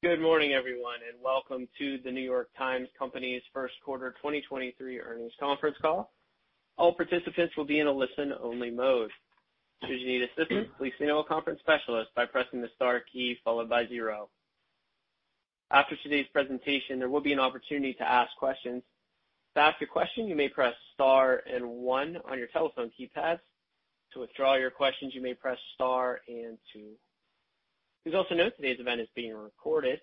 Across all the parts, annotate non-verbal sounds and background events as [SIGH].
Good morning, everyone, and welcome to The New York Times Company's first quarter 2023 earnings conference call. All participants will be in a listen-only mode. Should you need assistance, please signal a conference specialist by pressing the star key followed by zero. After today's presentation, there will be an opportunity to ask questions. To ask a question, you may press star and one on your telephone keypads. To withdraw your questions, you may press star and two. Please also note today's event is being recorded.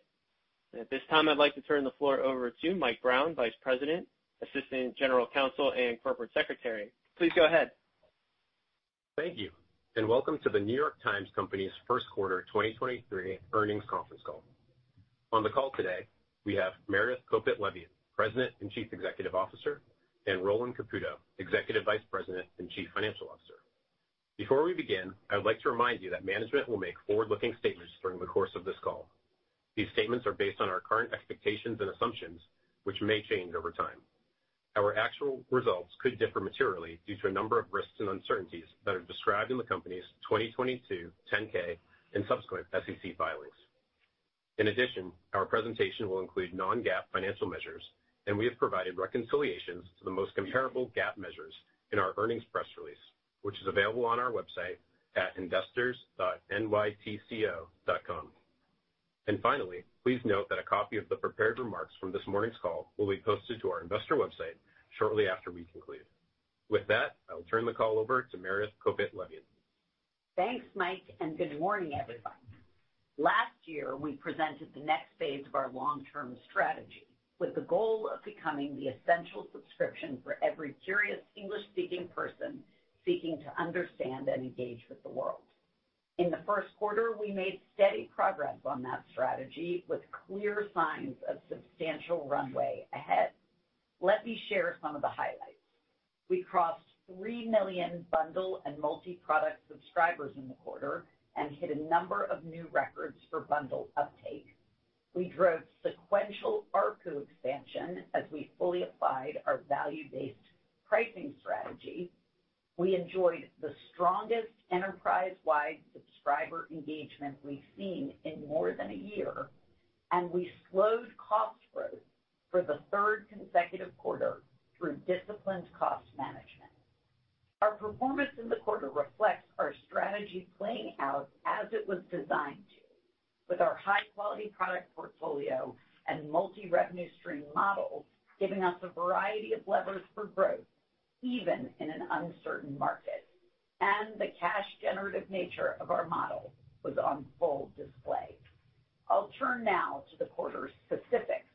At this time, I'd like to turn the floor over to Mike Brown, Vice President, Assistant General Counsel, and Corporate Secretary. Please go ahead. Thank you, and welcome to The New York Times Company's first quarter 2023 earnings conference call. On the call today, we have Meredith Kopit Levien, President and Chief Executive Officer, and Roland Caputo, Executive Vice President and Chief Financial Officer. Before we begin, I would like to remind you that management will make forward-looking statements during the course of this call. These statements are based on our current expectations and assumptions, which may change over time. Our actual results could differ materially due to a number of risks and uncertainties that are described in the company's 2022 10-K and subsequent SEC filings. In addition, our presentation will include non-GAAP financial measures, and we have provided reconciliations to the most comparable GAAP measures in our earnings press release, which is available on our website at investors.nytco.com. And finally, please note that a copy of the prepared remarks from this morning's call will be posted to our investor website shortly after we conclude. With that, I will turn the call over to Meredith Kopit Levien. Thanks, Mike. And good morning, everyone. Last year, we presented the next phase of our long-term strategy with the goal of becoming the essential subscription for every curious English-speaking person seeking to understand and engage with the world. In the first quarter, we made steady progress on that strategy with clear signs of substantial runway ahead. Let me share some of the highlights. We crossed 3 million bundle and multi-product subscribers in the quarter and hit a number of new records for bundle uptake. We drove sequential ARPU expansion as we fully applied our value-based pricing strategy. We enjoyed the strongest enterprise-wide subscriber engagement we've seen in more than a year, and we slowed cost growth for the third consecutive quarter through disciplined cost management. Our performance in the quarter reflects our strategy playing out as it was designed to, with our high-quality product portfolio and multi-revenue stream model giving us a variety of levers for growth, even in an uncertain market. And the cash generative nature of our model was on full display. I'll turn now to the quarter's specifics.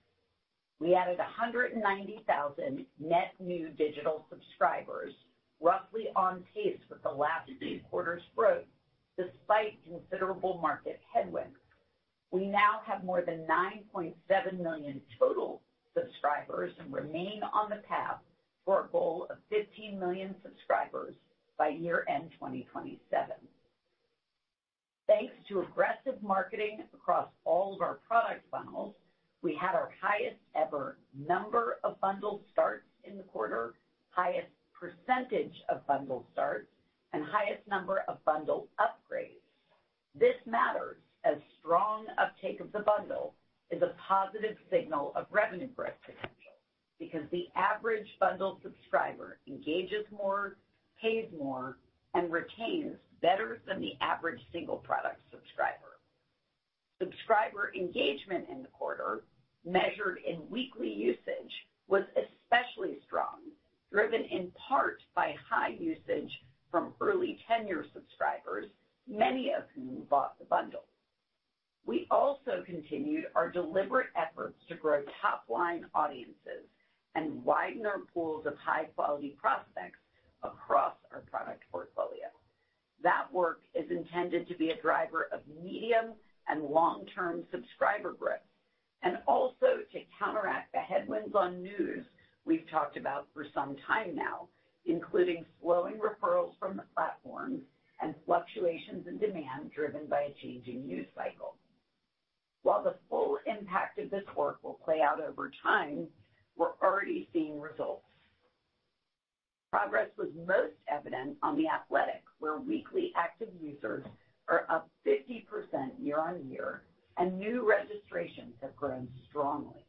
We added 190,000 net new digital subscribers, roughly on pace with the last few quarters' growth, despite considerable market headwinds. We now have more than 9.7 million total subscribers and remain on the path for a goal of 15 million subscribers by year-end 2027. Thanks to aggressive marketing across all of our product funnels, we had our highest ever number of bundle starts in the quarter, highest percentage of bundle starts, and highest number of bundle upgrades. This matters as strong uptake of the bundle is a positive signal of revenue growth potential because the average bundle subscriber engages more, pays more, and retains better than the average single product subscriber. Subscriber engagement in the quarter, measured in weekly usage, was especially strong, driven in part by high usage from early tenure subscribers, many of whom bought the bundle. We also continued our deliberate efforts to grow top-line audiences and widen our pools of high-quality prospects across our product portfolio. That work is intended to be a driver of medium and long-term subscriber growth, and also to counteract the headwinds on news we've talked about for some time now, including slowing referrals from the platforms and fluctuations in demand driven by a changing news cycle. While the full impact of this work will play out over time, we're already seeing results. Progress was most evident on The Athletic, where weekly active users are up 50% year-on-year, and new registrations have grown strongly.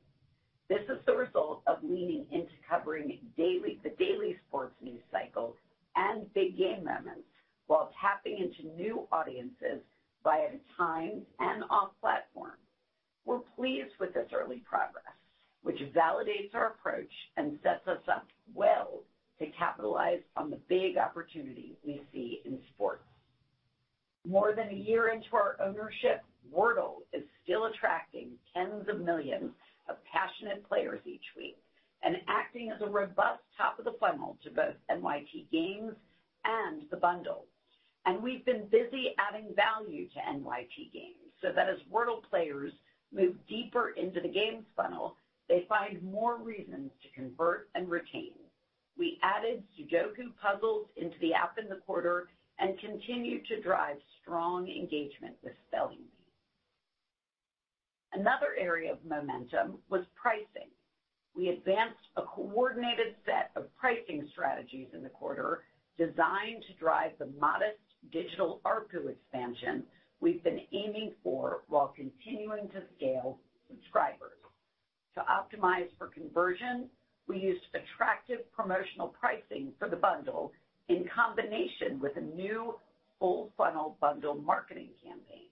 This is the result of leaning into covering the daily sports news cycle and big game moments while tapping into new audiences via The Times and off-platform. We're pleased with this early progress, which validates our approach and sets us up well to capitalize on the big opportunity we see in sports. More than a year into our ownership, Wordle is still attracting tens of millions of passionate players each week and acting as a robust top of the funnel to both NYT Games and the bundle. And we've been busy adding value to NYT Games so that as Wordle players move deeper into the games funnel, they find more reasons to convert and retain. We added Sudoku puzzles into the app in the quarter and continue to drive strong engagement with Spelling Bee. Another area of momentum was pricing. We advanced a coordinated set of pricing strategies in the quarter designed to drive the modest digital ARPU expansion we've been aiming for while continuing to scale subscribers. To optimize for conversion, we used attractive promotional pricing for the bundle in combination with a new full funnel bundle marketing campaign.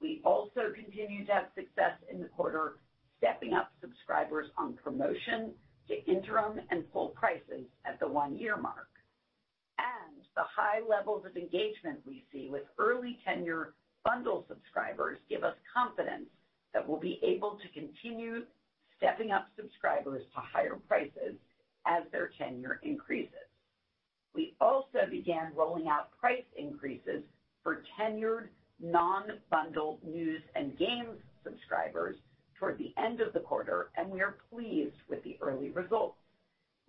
We also continued to have success in the quarter, stepping up subscribers on promotion to interim and full prices at the one-year mark. And the high levels of engagement we see with early tenure bundle subscribers give us confidence that we'll be able to continue stepping up subscribers to higher prices as their tenure increases. We also began rolling out price increases for tenured non-bundle news and games subscribers toward the end of the quarter, and we are pleased with the early results.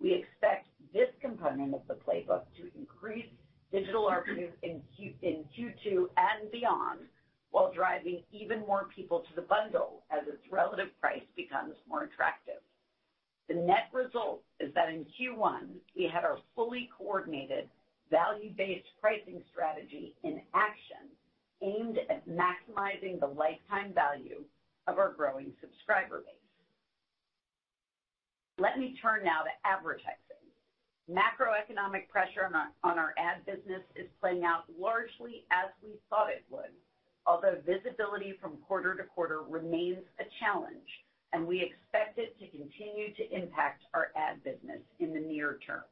We expect this component of the playbook to increase digital ARPU in Q2 and beyond, while driving even more people to the bundle as its relative price becomes more attractive. The net result is that in Q1, we had our fully coordinated value-based pricing strategy in action aimed at maximizing the lifetime value of our growing subscriber base. Let me turn now to advertising. Macroeconomic pressure on our ad business is playing out largely as we thought it would, although visibility from quarter to quarter remains a challenge, and we expect it to continue to impact our ad business in the near term.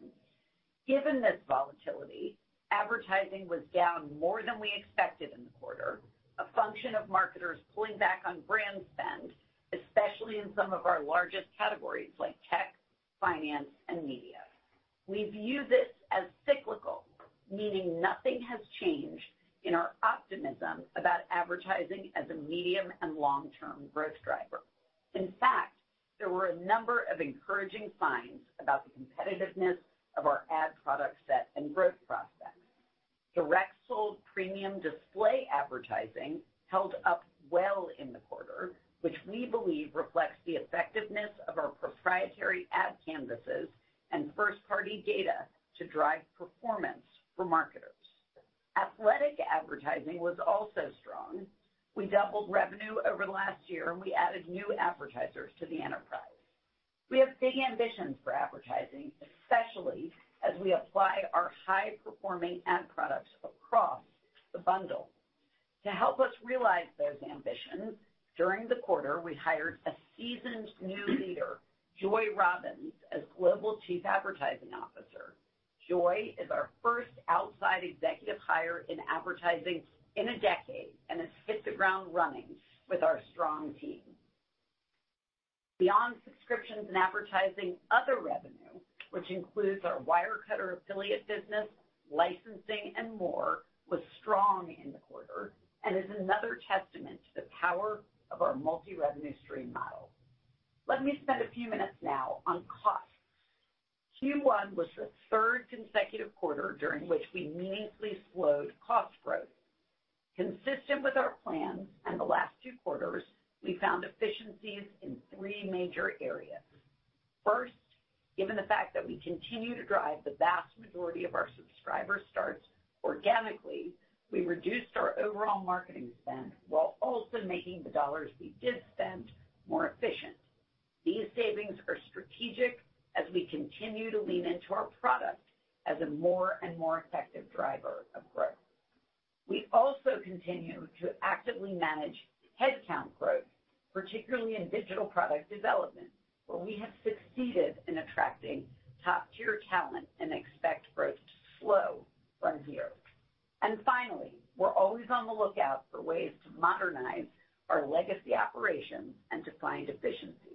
Given this volatility, advertising was down more than we expected in the quarter, a function of marketers pulling back on brand spend, especially in some of our largest categories like tech, finance, and media. We view this as cyclical, meaning nothing has changed in our optimism about advertising as a medium and long-term growth driver. In fact, there were a number of encouraging signs about the competitiveness of our ad product set and growth prospects. Direct sold premium display advertising held up well in the quarter, which we believe reflects the effectiveness of our proprietary ad canvases and first-party data to drive performance for marketers. Athletic advertising was also strong. We doubled revenue over last year, and we added new advertisers to the enterprise. We have big ambitions for advertising, especially as we apply our high-performing ad products across the bundle. To help us realize those ambitions, during the quarter, we hired a seasoned new leader, Joy Robins, as Global Chief Advertising Officer. Joy is our first outside executive hire in advertising in a decade and has hit the ground running with our strong team. Beyond subscriptions and advertising, other revenue, which includes our Wirecutter affiliate business, licensing, and more, was strong in the quarter and is another testament to the power of our multi-revenue stream model. Let me spend a few minutes now on costs. Q1 was the third consecutive quarter during which we meaningfully slowed cost growth. Consistent with our plans and the last two quarters, we found efficiencies in three major areas. First, given the fact that we continue to drive the vast majority of our subscriber starts organically, we reduced our overall marketing spend while also making the dollars we did spend more efficient. These savings are strategic as we continue to lean into our product as a more and more effective driver of growth. We also continue to actively manage headcount growth, particularly in digital product development, where we have succeeded in attracting top-tier talent and expect growth to slow from here. And finally, we're always on the lookout for ways to modernize our legacy operations and to find efficiencies.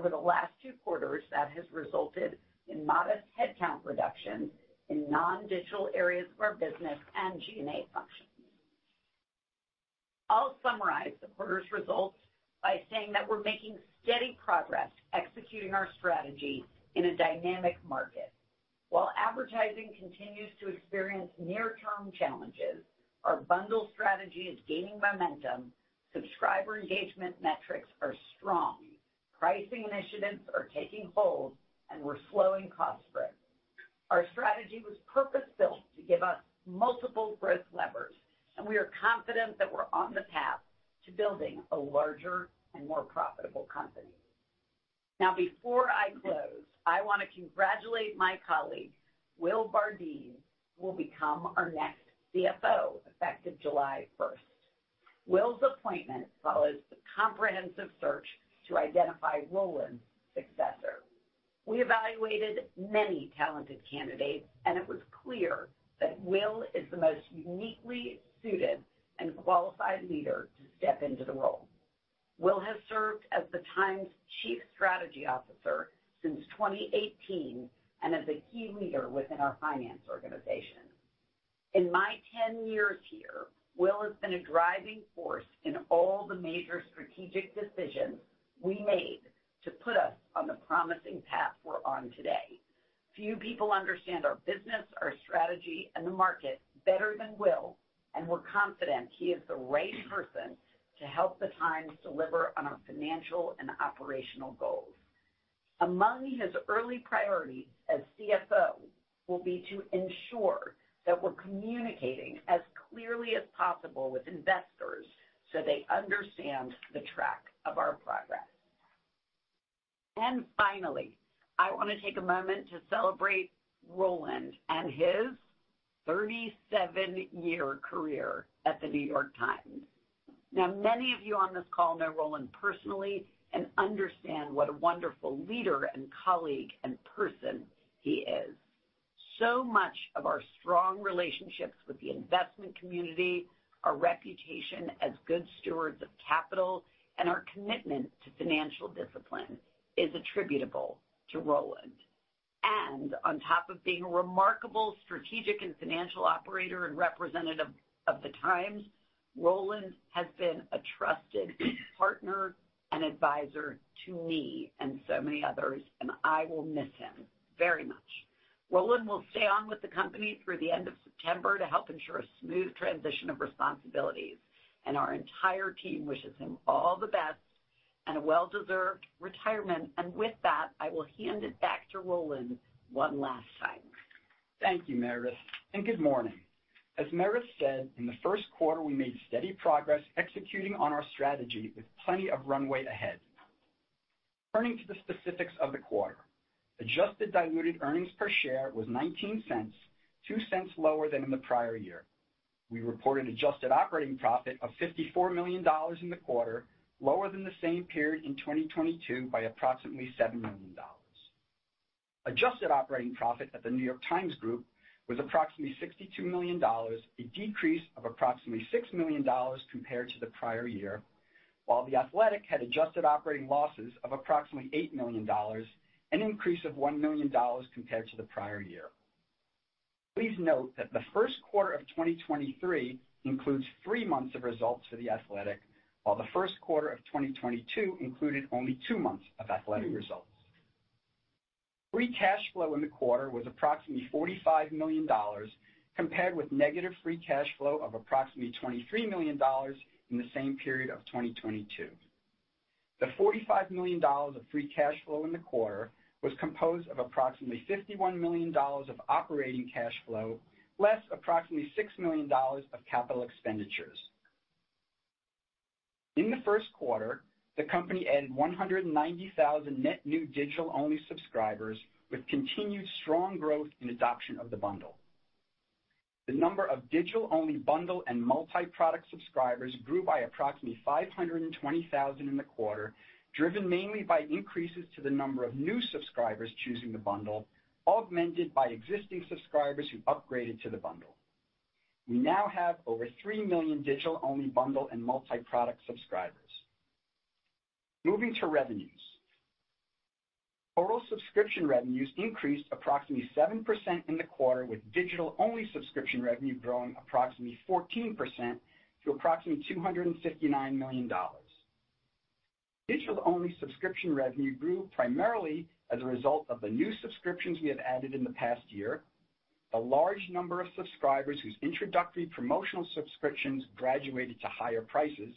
Over the last two quarters, that has resulted in modest headcount reductions in non-digital areas of our business and G&A functions. I'll summarize the quarter's results by saying that we're making steady progress executing our strategy in a dynamic market. While advertising continues to experience near-term challenges, our bundle strategy is gaining momentum, subscriber engagement metrics are strong, pricing initiatives are taking hold, and we're slowing cost growth. Our strategy was purpose-built to give us multiple growth levers, and we are confident that we're on the path to building a larger and more profitable company. Now, before I close, I wanna congratulate my colleague, Will Bardeen, who will become our next CFO, effective July first. Will's appointment follows the comprehensive search to identify Roland's successor. We evaluated many talented candidates, and it was clear that Will is the most uniquely suited and qualified leader to step into the role. Will has served as the Times Chief Strategy Officer since 2018 and is a key leader within our finance organization. In my 10 years here, Will has been a driving force in all the major strategic decisions we made to put us on the promising path we're on today. Few people understand our business, our strategy, and the market better than Will, and we're confident he is the right person to help the Times deliver on our financial and operational goals. Among his early priorities as CFO will be to ensure that we're communicating as clearly as possible with investors so they understand the track of our progress. And finally, I wanna take a moment to celebrate Roland and his 37-year career at The New York Times. Now, many of you on this call know Roland personally and understand what a wonderful leader and colleague and person he is. So much of our strong relationships with the investment community, our reputation as good stewards of capital, and our commitment to financial discipline is attributable to Roland. And on top of being a remarkable strategic and financial operator and representative of the Times, Roland has been a trusted partner and advisor to me and so many others, and I will miss him very much. Roland will stay on with the company through the end of September to help ensure a smooth transition of responsibilities, and our entire team wishes him all the best and a well-deserved retirement. And with that, I will hand it back to Roland one last time. Thank you, Meredith, and good morning. As Meredith said, in the first quarter, we made steady progress executing on our strategy with plenty of runway ahead. Turning to the specifics of the quarter. Adjusted diluted earnings per share was $0.19, $0.02 lower than in the prior year. We reported adjusted operating profit of $54 million in the quarter, lower than the same period in 2022 by approximately $7 million. Adjusted operating profit at The New York Times Group was approximately $62 million, a decrease of approximately $6 million compared to the prior year, while The Athletic had adjusted operating losses of approximately $8 million, an increase of $1 million compared to the prior year. Please note that the first quarter of 2023 includes three months of results for The Athletic, while the first quarter of 2022 included only two months of Athletic hmm. results. Free cash flow in the quarter was approximately $45 million, compared with negative free cash flow of approximately $23 million in the same period of 2022. The $45 million of free cash flow in the quarter was composed of approximately $51 million of operating cash flow, less approximately $6 million of capital expenditures. In the first quarter, the company added 190,000 net new digital-only subscribers with continued strong growth in adoption of the bundle. The number of digital-only bundle and multi-product subscribers grew by approximately 520,000 in the quarter, driven mainly by increases to the number of new subscribers choosing the bundle, augmented by existing subscribers who upgraded to the bundle. We now have over 3 million digital-only bundle and multi-product subscribers. Moving to revenues. Total subscription revenues increased approximately 7% in the quarter, with digital-only subscription revenue growing approximately 14% to approximately $259 million. Digital-only subscription revenue grew primarily as a result of the new subscriptions we have added in the past year, the large number of subscribers whose introductory promotional subscriptions graduated to higher prices,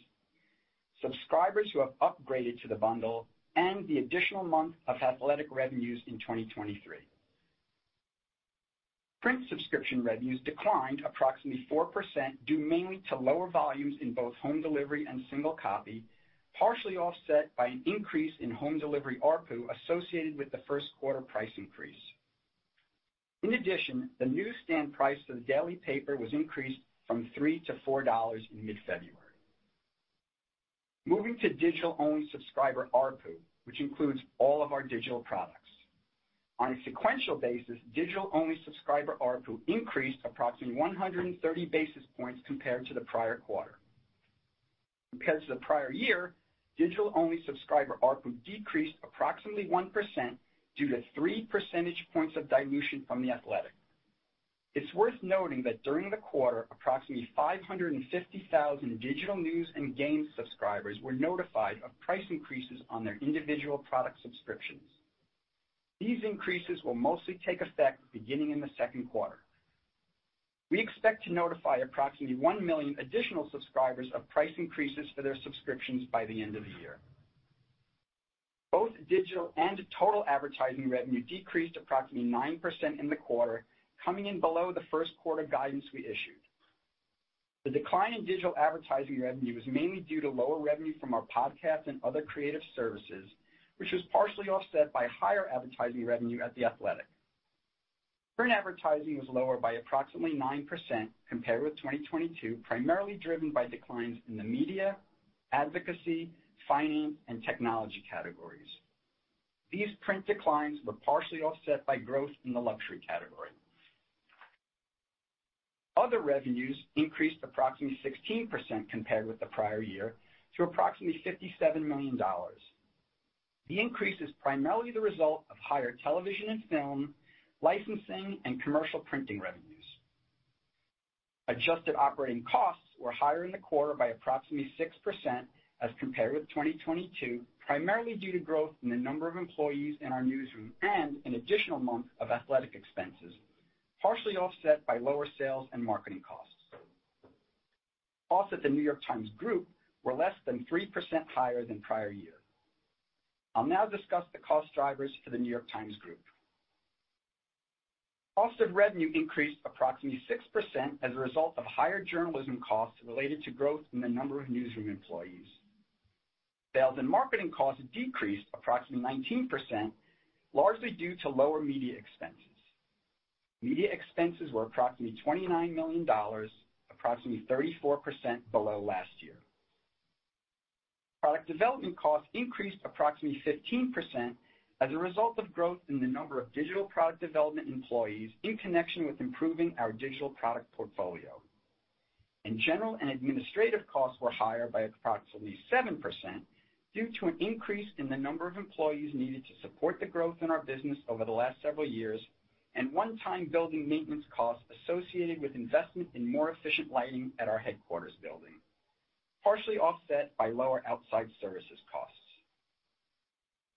subscribers who have upgraded to the bundle, and the additional month of Athletic revenues in 2023. Print subscription revenues declined approximately 4%, due mainly to lower volumes in both home delivery and single copy, partially offset by an increase in home delivery ARPU associated with the first quarter price increase. In addition, the newsstand price for the daily paper was increased from 3 to $4 in mid-February. Moving to digital-only subscriber ARPU, which includes all of our digital products. On a sequential basis, digital-only subscriber ARPU increased approximately 130 basis points compared to the prior quarter. Compared to the prior year, digital-only subscriber ARPU decreased approximately 1% due to 3 percentage points of dilution from The Athletic. It's worth noting that during the quarter, approximately 550,000 digital news and games subscribers were notified of price increases on their individual product subscriptions. These increases will mostly take effect beginning in the second quarter. We expect to notify approximately 1 million additional subscribers of price increases for their subscriptions by the end of the year. Both digital and total advertising revenue decreased approximately 9% in the quarter, coming in below the first quarter guidance we issued. The decline in digital advertising revenue was mainly due to lower revenue from our podcast and other creative services, which was partially offset by higher advertising revenue at The Athletic. Print advertising was lower by approximately 9% compared with 2022, primarily driven by declines in the media, advocacy, finance, and technology categories. These print declines were partially offset by growth in the luxury category. Other revenues increased approximately 16% compared with the prior year to approximately $57 million. The increase is primarily the result of higher television and film, licensing, and commercial printing revenues. Adjusted operating costs were higher in the quarter by approximately 6% as compared with 2022, primarily due to growth in the number of employees in our newsroom and an additional month of Athletic expenses, partially offset by lower sales and marketing costs. Costs at The New York Times Group were less than 3% higher than prior year. I'll now discuss the cost drivers for The New York Times Group. Cost of revenue increased approximately 6% as a result of higher journalism costs related to growth in the number of newsroom employees. Sales and marketing costs decreased approximately 19%, largely due to lower media expenses. Media expenses were approximately $29 million, approximately 34% below last year. Product development costs increased approximately 15% as a result of growth in the number of digital product development employees in connection with improving our digital product portfolio. General and administrative costs were higher by approximately 7% due to an increase in the number of employees needed to support the growth in our business over the last several years, and one-time building maintenance costs associated with investment in more efficient lighting at our headquarters building, partially offset by lower outside services costs.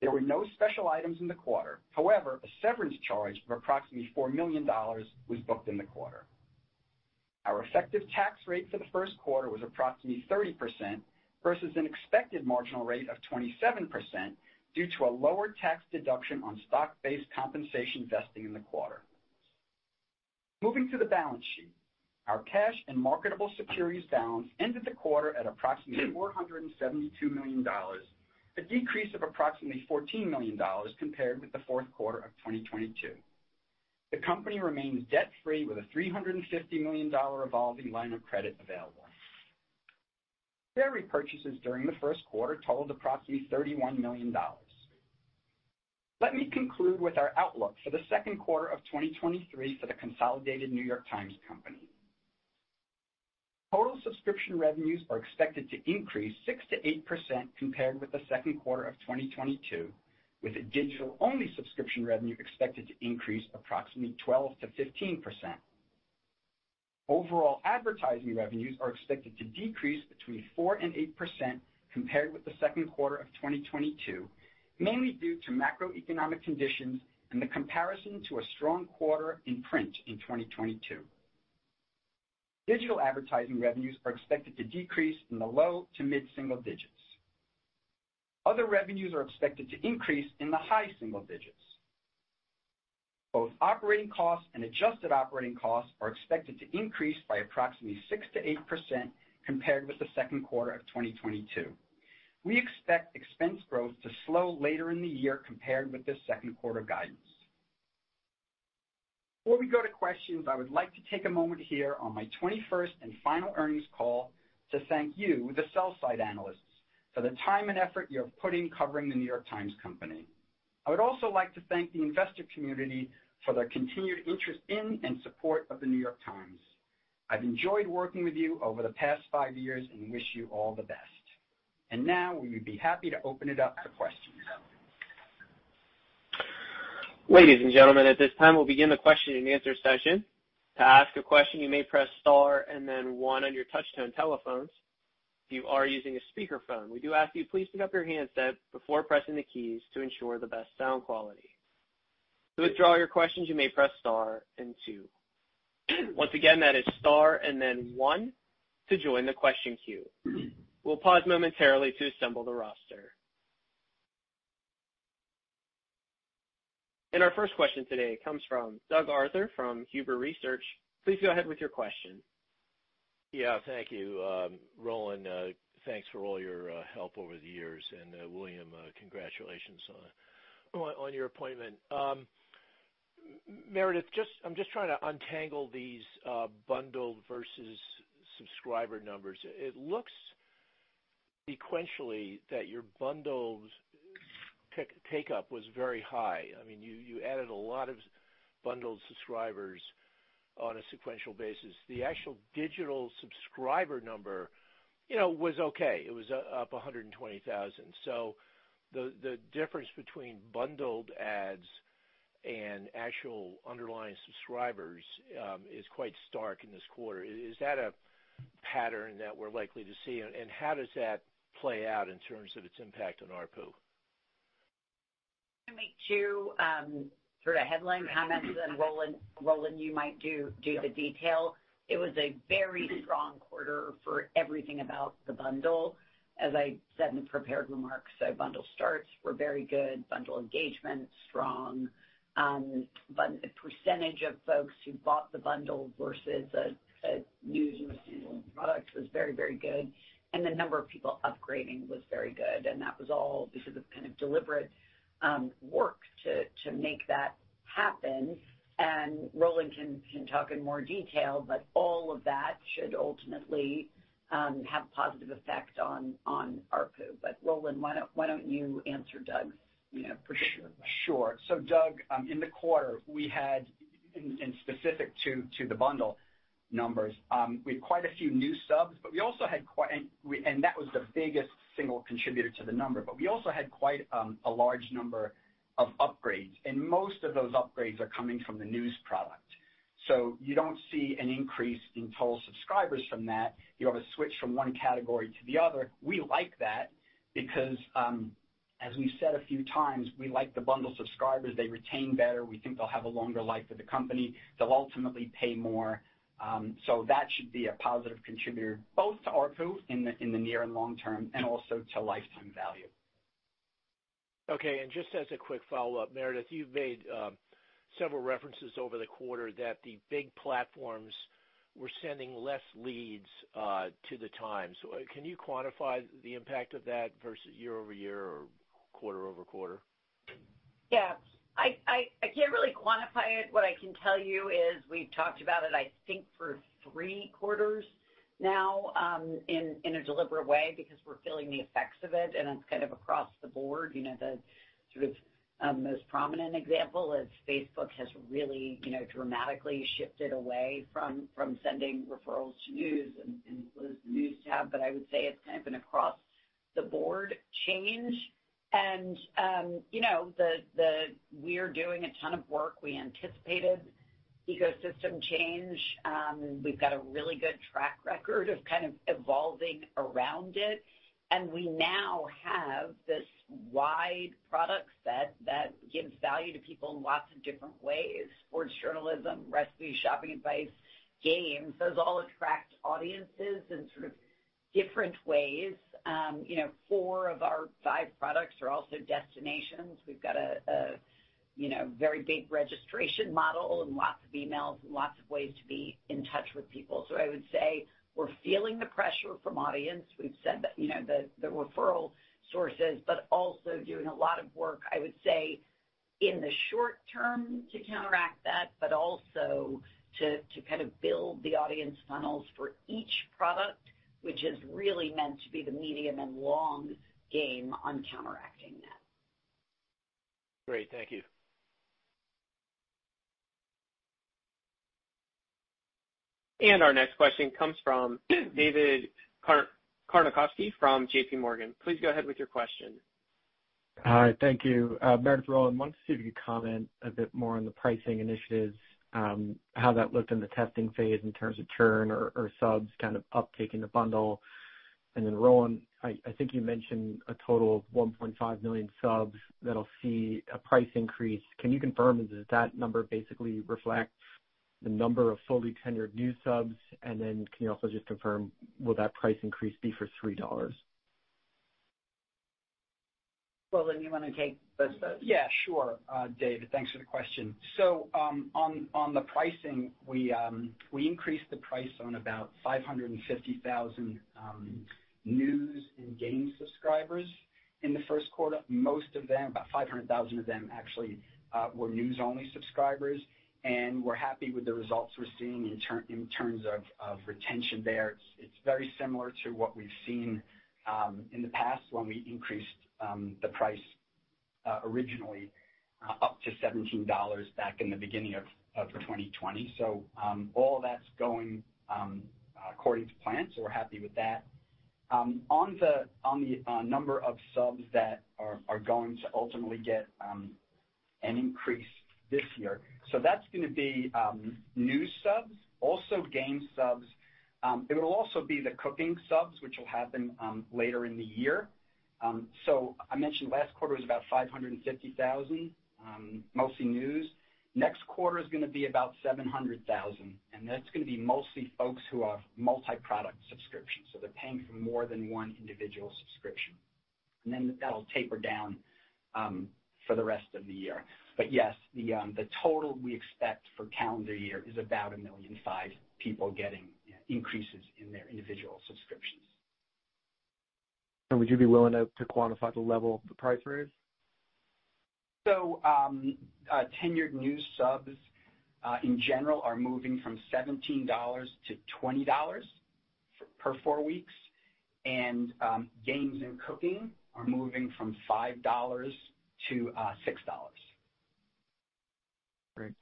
There were no special items in the quarter. However, a severance charge of approximately $4 million was booked in the quarter. Our effective tax rate for the first quarter was approximately 30% versus an expected marginal rate of 27% due to a lower tax deduction on stock-based compensation vesting in the quarter. Moving to the balance sheet. Our cash and marketable securities balance ended the quarter at approximately $472 million, a decrease of approximately $14 million compared with the fourth quarter of 2022. The company remains debt-free with a $350 million revolving line of credit available. Share repurchases during the first quarter totaled approximately $31 million. Let me conclude with our outlook for the second quarter of 2023 for the consolidated New York Times Company. Total subscription revenues are expected to increase 6%-8% compared with the second quarter of 2022, with digital-only subscription revenue expected to increase approximately 12%-15%. Overall advertising revenues are expected to decrease between 4 and 8% compared with the second quarter of 2022, mainly due to macroeconomic conditions and the comparison to a strong quarter in print in 2022. Digital advertising revenues are expected to decrease in the low to mid-single digits. Other revenues are expected to increase in the high single digits. Both operating costs and adjusted operating costs are expected to increase by approximately 6%-8% compared with the second quarter of 2022. We expect expense growth to slow later in the year compared with this second quarter guidance. Before we go to questions, I would like to take a moment here on my 21st and final earnings call to thank you, the sell-side analysts, for the time and effort you have put in covering The New York Times Company. I would also like to thank the investor community for their continued interest in and support of The New York Times. I've enjoyed working with you over the past five years and wish you all the best. And now we would be happy to open it up for questions. Ladies and gentlemen, at this time, we'll begin the question-and-answer session. To ask a question, you may press star and then one on your touch-tone telephones. If you are using a speakerphone, we do ask you please pick up your handset before pressing the keys to ensure the best sound quality. To withdraw your questions, you may press star and two. [CLEARS THROAT] Once again, that is star and then one to join the question queue. We'll pause momentarily to assemble the roster. And our first question today comes from Doug Arthur from Huber Research. Please go ahead with your question. Yeah, thank you. Um, Roland, uh, thanks for all your uh, help over the years. And uh, William, congratulations on your appointment. Um, Meredith, I'm just trying to untangle these bundled versus subscriber numbers. It looks sequentially that your bundled take-up was very high. I mean, you added a lot of bundled subscribers on a sequential basis. The actual digital subscriber number, you know, was okay. It was uh, up 120,000. The the difference between bundled ads and actual underlying subscribers um, is quite stark in this quarter. Is that a pattern that we're likely to see? And how does that play out in terms of its impact on ARPU? To make two um, sort of headline comments, and then Roland, you might do the detail. It was a very strong quarter for everything about the bundle. As I said in the prepared remarks, So bundle starts were very good, bundle engagement strong. Um, the percentage of folks who bought the bundle versus a a standalone product was very, very good. And the number of people upgrading was very good. And that was all because of kind of deliberate Um, work to make that happen. And Roland can talk in more detail, but all of that should ultimately um, have a positive effect on ARPU. But Roland, why don't you answer Doug's, you know, particular question? Sure. So Doug, um, in the quarter, we had in specific to the bundle numbers, we had quite a few new subs, but we also had quite, and that was the biggest single contributor to the number. But we also had quite um, a large number of upgrades, and most of those upgrades are coming from the news product. So you don't see an increase in total subscribers from that. You have a switch from one category to the other. We like that because, um, as we've said a few times, we like the bundle subscribers. They retain better. We think they'll have a longer life with the company. They'll ultimately pay more. Um, that should be a positive contributor both to ARPU in the in the near and long term and also to lifetime value. Okay. And just as a quick follow-up, Meredith, you've made um, several references over the quarter that the big platforms were sending less leads uh, to the Times. Uh, can you quantify the impact of that versus year-over-year or quarter-over-quarter? Yeah. I can't really quantify it. What I can tell you is we've talked about it, I think, for three quarters now, um, in a deliberate way because we're feeling the effects of it, and it's kind of across the board. You know, the sort of um, most prominent example is Facebook has really, you know, dramatically shifted away from sending referrals to news and closed the News tab. But I would say it's kind of an across the board change. Um, you know, we're doing a ton of work. We anticipated ecosystem change. Um, we've got a really good track record of kind of evolving around it. And we now have this wide product set that gives value to people in lots of different ways, sports journalism, recipe, shopping advice, games. Those all attract audiences in sort of different ways. Um, you know, four of our five products are also destinations. We've got a you know, very big registration model and lots of emails and lots of ways to be in touch with people. So I would say we're feeling the pressure from audience. We've said that, you know, the referral sources, but also doing a lot of work, I would say, in the short term to counteract that, but also to to kind of build the audience funnels for each product, which is really meant to be the medium and long game on counteracting that. Great. Thank you. And our next question comes from [CLEARS THROAT] David Karnovsky from JPMorgan. Please go ahead with your question. Hi. Thank you. Uh, Meredith, Roland, wanted to see if you could comment a bit more on the pricing initiatives, Um, how that looked in the testing phase in terms of churn or subs kind of uptake in the bundle. Roland, I I think you mentioned a total of 1.5 million subs that'll see a price increase. Can you confirm, does that number basically reflect the number of fully tenured new subs? And then can you also just confirm, will that price increase be for $3? Roland, you wanna take both those? Yeah, sure. David, thanks for the question. So um on on the pricing, we um we increased the price on about 550,000 news and game subscribers in the first quarter. Most of them, about 500,000 of them actually, were news-only subscribers, and we're happy with the results we're seeing in terms of retention there. It's it's very similar to what we've seen in the past when we increased Um, the price uh, originally uh, up to $17 back in the beginning of 2020. Um, all that's going um, according to plan, so we're happy with that. Um on the on the uh number of subs that are going to ultimately get an increase this year. So that's gonna be new subs, also game subs. It will also be the Cooking subs, which will happen later in the year. Um, I mentioned last quarter was about 550,000, um, mostly news. Next quarter is gonna be about 700,000, and that's gonna be mostly folks who have multi-product subscriptions, so they're paying for more than one individual subscription. And then that'll taper down um, for the rest of the year. But yes, the um the total we expect for calendar year is about 1.5 million people getting increases in their individual subscriptions. Would you be willing to quantify the level of the price raise? So, um, uh, tenured news subs uh, in general are moving from $17 to $20 per four weeks. And um, games and Cooking are moving from $5 to uh, $6. Great.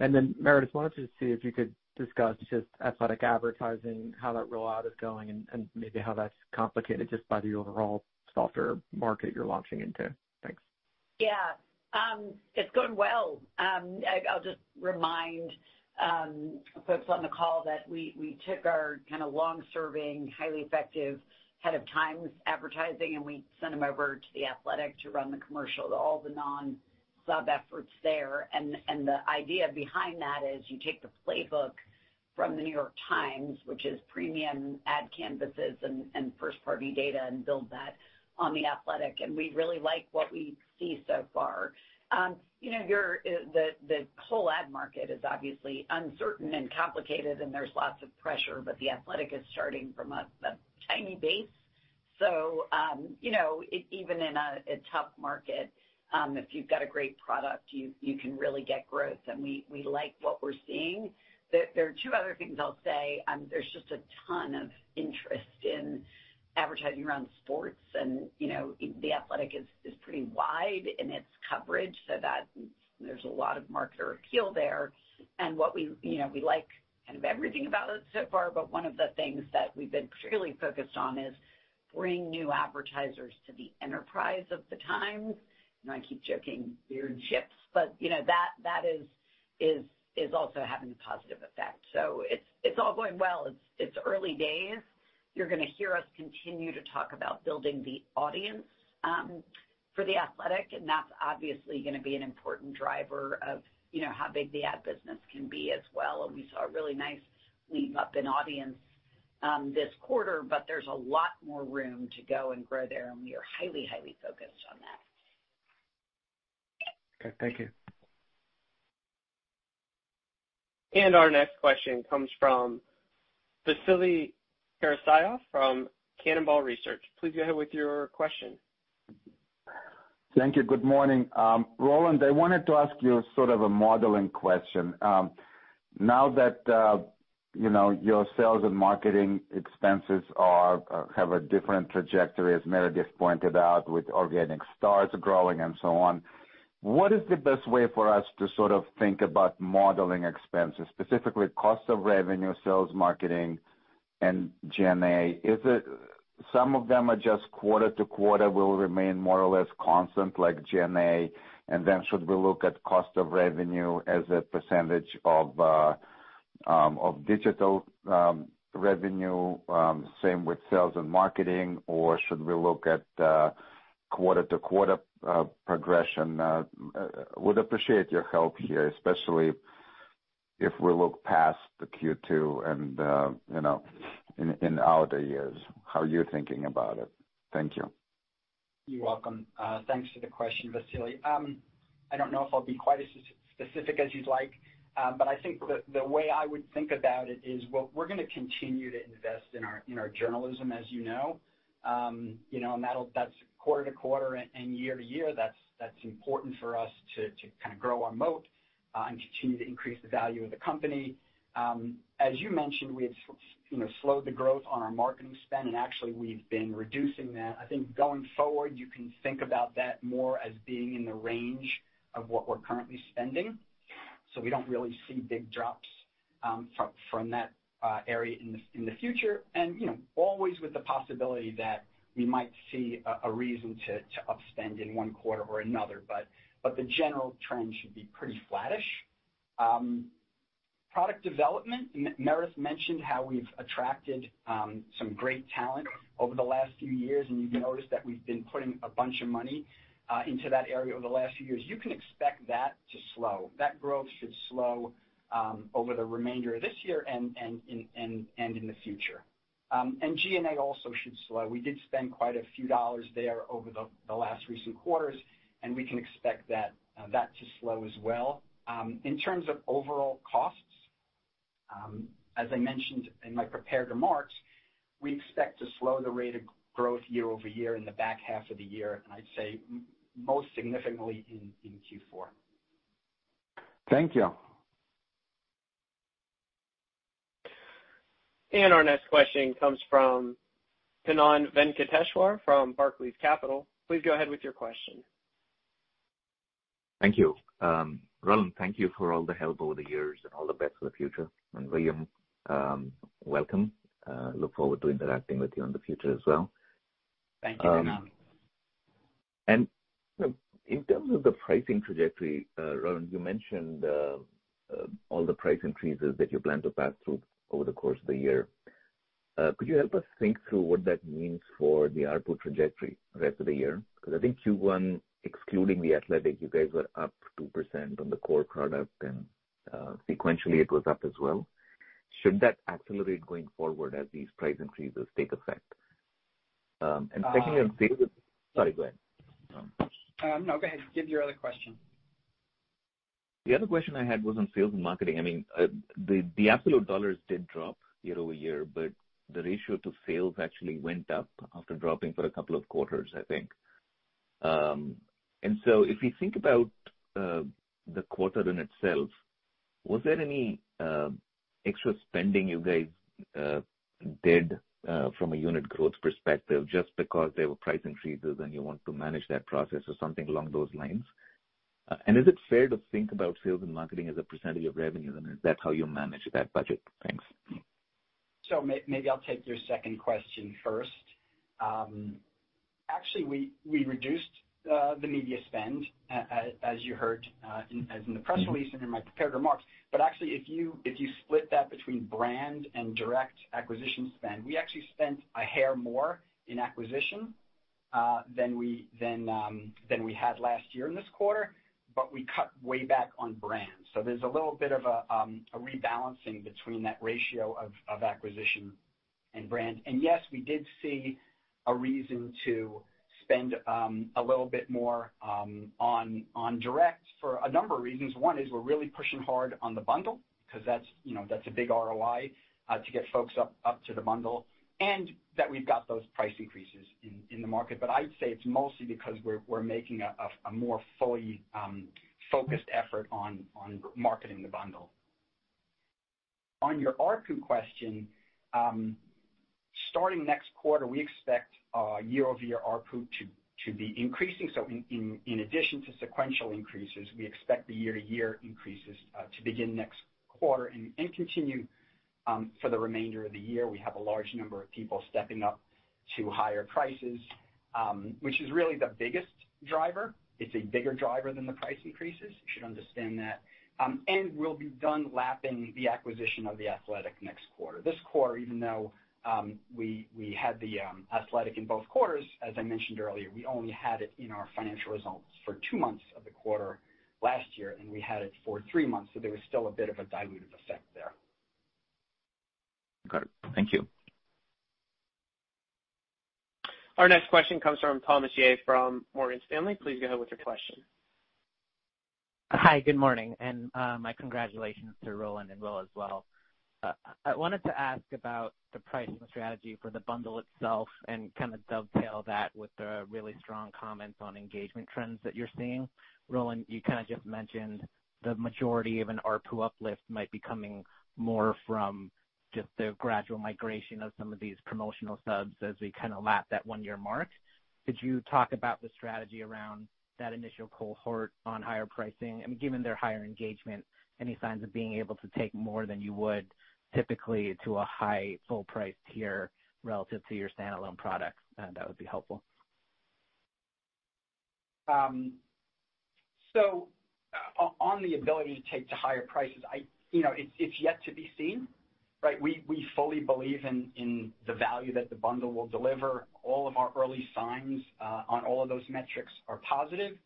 And then Meredith, wanted to see if you could discuss just athletic advertising, how that rollout is going, and maybe how that's complicated just by the overall softer market you're launching into. Thanks. Yeah. Um, it's going well. Um, I'll just remind um, folks on the call that we took our kinda long-serving, highly effective head of Times advertising, and we sent him over to The Athletic to run the commercial, all the non-sub efforts there. The idea behind that is you take the playbook from The New York Times, which is premium ad canvases and first-party data, and build that on The Athletic. And we really like what we see so far. Um, you know, uh, the whole ad market is obviously uncertain and complicated, and there's lots of pressure, but The Athletic is starting from a tiny base. So um you know, even in a tough market, um, if you've got a great product, you can really get growth, and we like what we're seeing. There are two other things I'll say. Um, there's just a ton of interest in advertising around sports and, you know, The Athletic is pretty wide in its coverage so that there's a lot of marketer appeal there. And what we, you know, we like kind of everything about it so far, but one of the things that we've been particularly focused on is bring new advertisers to the enterprise of The Times. You know, I keep joking beer and chips, but, you know, that is also having a positive effect. So it's all going well. It's early days. You're gonna hear us continue to talk about building the audience um, for The Athletic, and that's obviously gonna be an important driver of, you know, how big the ad business can be as well. And we saw a really nice leap up in audience um, this quarter, but there's a lot more room to go and grow there, and we are highly, highly focused on that. Okay. Thank you. And our next question comes from Vasily Karasyov from Cannonball Research. Please go ahead with your question. Thank you. Good morning. Um, Roland, I wanted to ask you sort of a modeling question. Um, now that uh, you know, your sales and marketing expenses are uh, have a different trajectory, as Meredith pointed out, with organic starts growing and so on, what is the best way for us to sort of think about modeling expenses, specifically cost of revenue, sales, marketing, and G&A? Is it some of them are just quarter to quarter will remain more or less constant like G&A? and Then should we look at cost of revenue as a percentage of um, of digital um, revenue, um, same with sales and marketing? Or should we look at uh, quarter to quarter Uh, progression? Uh, uh, would appreciate your help here, especially if we look past the Q2 and you know, in outer years. How you're you thinking about it? Thank you. You're welcome. Thanks for the question, Vasily. Um, I don't know if I'll be quite as specific as you'd like, but I think the way I would think about it is we're gonna continue to invest in our journalism, as you know. Um, you know, and that's quarter to quarter and year to year. That's important for us to kind of grow our moat uh, and continue to increase the value of the company. Um, as you mentioned, we had you know, slowed the growth on our marketing spend, and actually we've been reducing that. I think going forward, you can think about that more as being in the range of what we're currently spending. So we don't really see big drops um, from that uh, area in the future. And you know, always with the possibility that we might see a reason to upspend in one quarter or another. But the general trend should be pretty flattish. Um, product development, Meredith mentioned how we've attracted um, some great talent over the last few years, and you've noticed that we've been putting a bunch of money uh, into that area over the last few years. You can expect that to slow. That growth should slow um, over the remainder of this year and in the future. Um, G&A also should slow. We did spend quite a few dollars there over the last recent quarters, and we can expect that uh, that to slow as well. Um, in terms of overall costs, um, as I mentioned in my prepared remarks, we expect to slow the rate of growth year-over-year in the back half of the year, and I'd say most significantly in Q4. Thank you. And our next question comes from Kannan Venkateshwar from Barclays Capital. Please go ahead with your question. Thank you. Um, Roland, thank you for all the help over the years and all the best for the future. And William, um, welcome. Uh, look forward to interacting with you in the future as well. Thank you, Kannan. Um, in terms of the pricing trajectory, uh, Roland, you mentioned uh, all the price increases that you plan to pass through over the course of the year. Uh, could you help us think through what that means for the ARPU trajectory rest of the year? Because I think Q1, excluding The Athletic, you guys were up 2% on the core product, and uh, sequentially it was up as well. Should that accelerate going forward as these price increases take effect? Um, and secondly, uh, on sales. Sorry, go ahead. Um, no, go ahead. Give your other question. The other question I had was on sales and marketing. I mean, uh, the the absolute dollars did drop year-over-year, but the ratio to sales actually went up after dropping for a couple of quarters, I think. Um and so if we think about uh, the quarter in itself, was there any uh, extra spending you guys did from a unit growth perspective just because there were price increases and you want to manage that process or something along those lines? Uh, and is it fair to think about sales and marketing as a percentage of revenue, and is that how you manage that budget? Thanks. So maybe I'll take your second question first. Um, actually, we reduced uh, the media spend as you heard uh, as in the press mm-hmm. release and in my prepared remarks. But actually, if you split that between brand and direct acquisition spend, we actually spent a hair more in acquisition um, than we had last year in this quarter, but we cut way back on brand. So there's a little bit of a um, rebalancing between that ratio of acquisition and brand. And yes, we did see a reason to spend um, a little bit more um, on direct for a number of reasons. One is we're really pushing hard on the bundle because that's, a big ROI uh, to get folks up to the bundle, and that we've got those price increases in the market. But I'd say it's mostly because we're making a more fully um, focused effort on marketing the bundle. On your ARPU question, um, starting next quarter, we expect uh, year-over-year ARPU to be increasing. So in in addition to sequential increases, we expect the year-to-year increases uh, to begin next quarter and continue Um, for the remainder of the year. We have a large number of people stepping up to higher prices, um, which is really the biggest driver. It's a bigger driver than the price increases. You should understand that. Um, and we'll be done lapping the acquisition of The Athletic next quarter. This quarter, even though um, we had The Athletic in both quarters, as I mentioned earlier, we only had it in our financial results for two months of the quarter last year, and we had it for three months, so there was still a bit of a dilutive effect there. Got it. Thank you. Our next question comes from Thomas Yeh from Morgan Stanley. Please go ahead with your question. Hi, good morning, and uh, my congratulations to Roland and Will as well. Uh, I wanted to ask about the pricing strategy for the bundle itself and kind of dovetail that with the really strong comments on engagement trends that you're seeing. Roland, you kind of just mentioned the majority of an ARPU uplift might be coming more from just the gradual migration of some of these promotional subs as we kind of lap that one-year mark. Could you talk about the strategy around that initial cohort on higher pricing? I mean, given their higher engagement, any signs of being able to take more than you would typically to a high full price tier relative to your standalone products? Uh, that would be helpful. Um, so, uh, on the ability to take to higher prices, I you know, it's it's yet to be seen, right? We fully believe in the value that the bundle will deliver. All of our early signs uh, on all of those metrics are positive.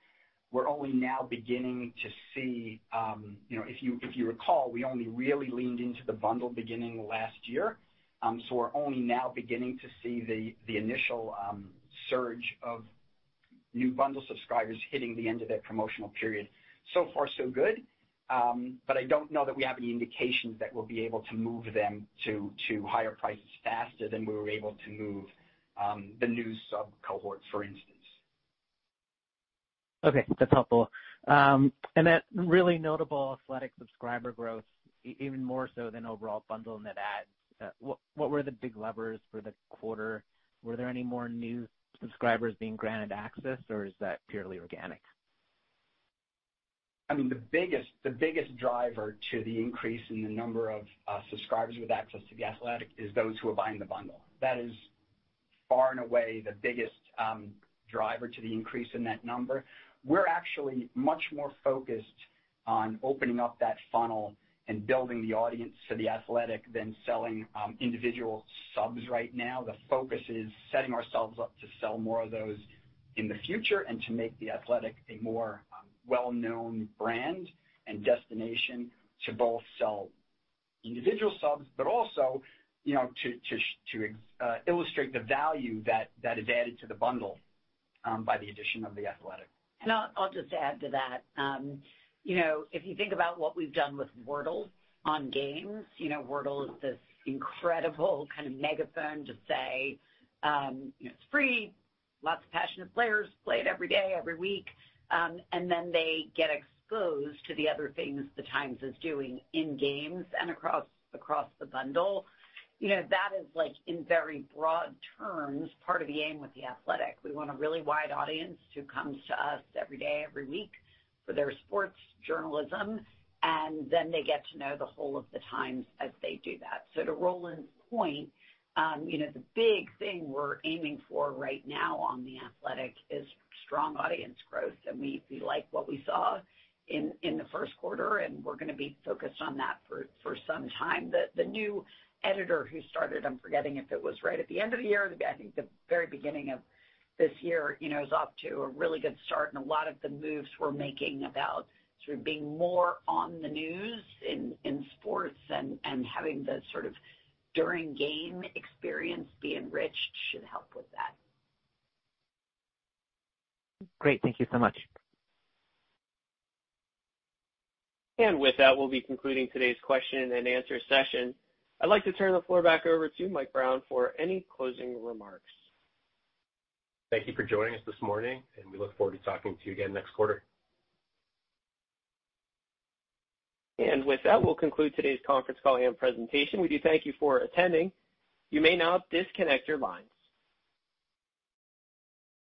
We're only now beginning to see, um, you know, if you if you recall, we only really leaned into the bundle beginning last year. Um so we're only now beginning to see the initial um, surge of new bundle subscribers hitting the end of their promotional period. So far so good. Um, I don't know that we have any indications that we'll be able to move them to higher prices faster than we were able to move um, the new sub cohorts, for instance. Okay, that's helpful. Um and that really notable Athletic subscriber growth, even more so than overall bundle net adds. Uh, what were the big levers for the quarter? Were there any more new subscribers being granted access, or is that purely organic? I mean, the biggest driver to the increase in the number of uh, subscribers with access to The Athletic is those who are buying the bundle. That is far and away the biggest um, driver to the increase in that number. We're actually much more focused on opening up that funnel and building the audience for The Athletic than selling um, individual subs right now. The focus is setting ourselves up to sell more of those in the future and to make The Athletic a more well-known brand and destination to both sell individual subs, but also, you know, to uh, illustrate the value that is added to the bundle um, by the addition of The Athletic. And I'll just add to that. Um, you know, if you think about what we've done with Wordle on games, you know, Wordle is this incredible kind of megaphone to say, um, know, it's free, lots of passionate players play it every day, every week, Um, and then they get exposed to the other things the Times is doing in games and across the bundle. You know, that is like, in very broad terms, part of the aim with The Athletic. We want a really wide audience who comes to us every day, every week for their sports journalism, and then they get to know the whole of the Times as they do that. So to Roland's point, um, you know, the big thing we're aiming for right now on The Athletic is strong audience growth, and we like what we saw in the first quarter, and we're gonna be focused on that for some time. The new editor who started, I'm forgetting if it was right at the end of the year I think the very beginning of this year, you know, is off to a really good start. And a lot of the moves we're making about sort of being more on the news in sports and having the sort of during game experience be enriched should help with that. Great. Thank you so much. And with that, we'll be concluding today's question and answer session. I'd like to turn the floor back over to Mike Brown for any closing remarks. Thank you for joining us this morning, and we look forward to talking to you again next quarter. And with that, we'll conclude today's conference call and presentation. We do thank you for attending. You may now disconnect your lines.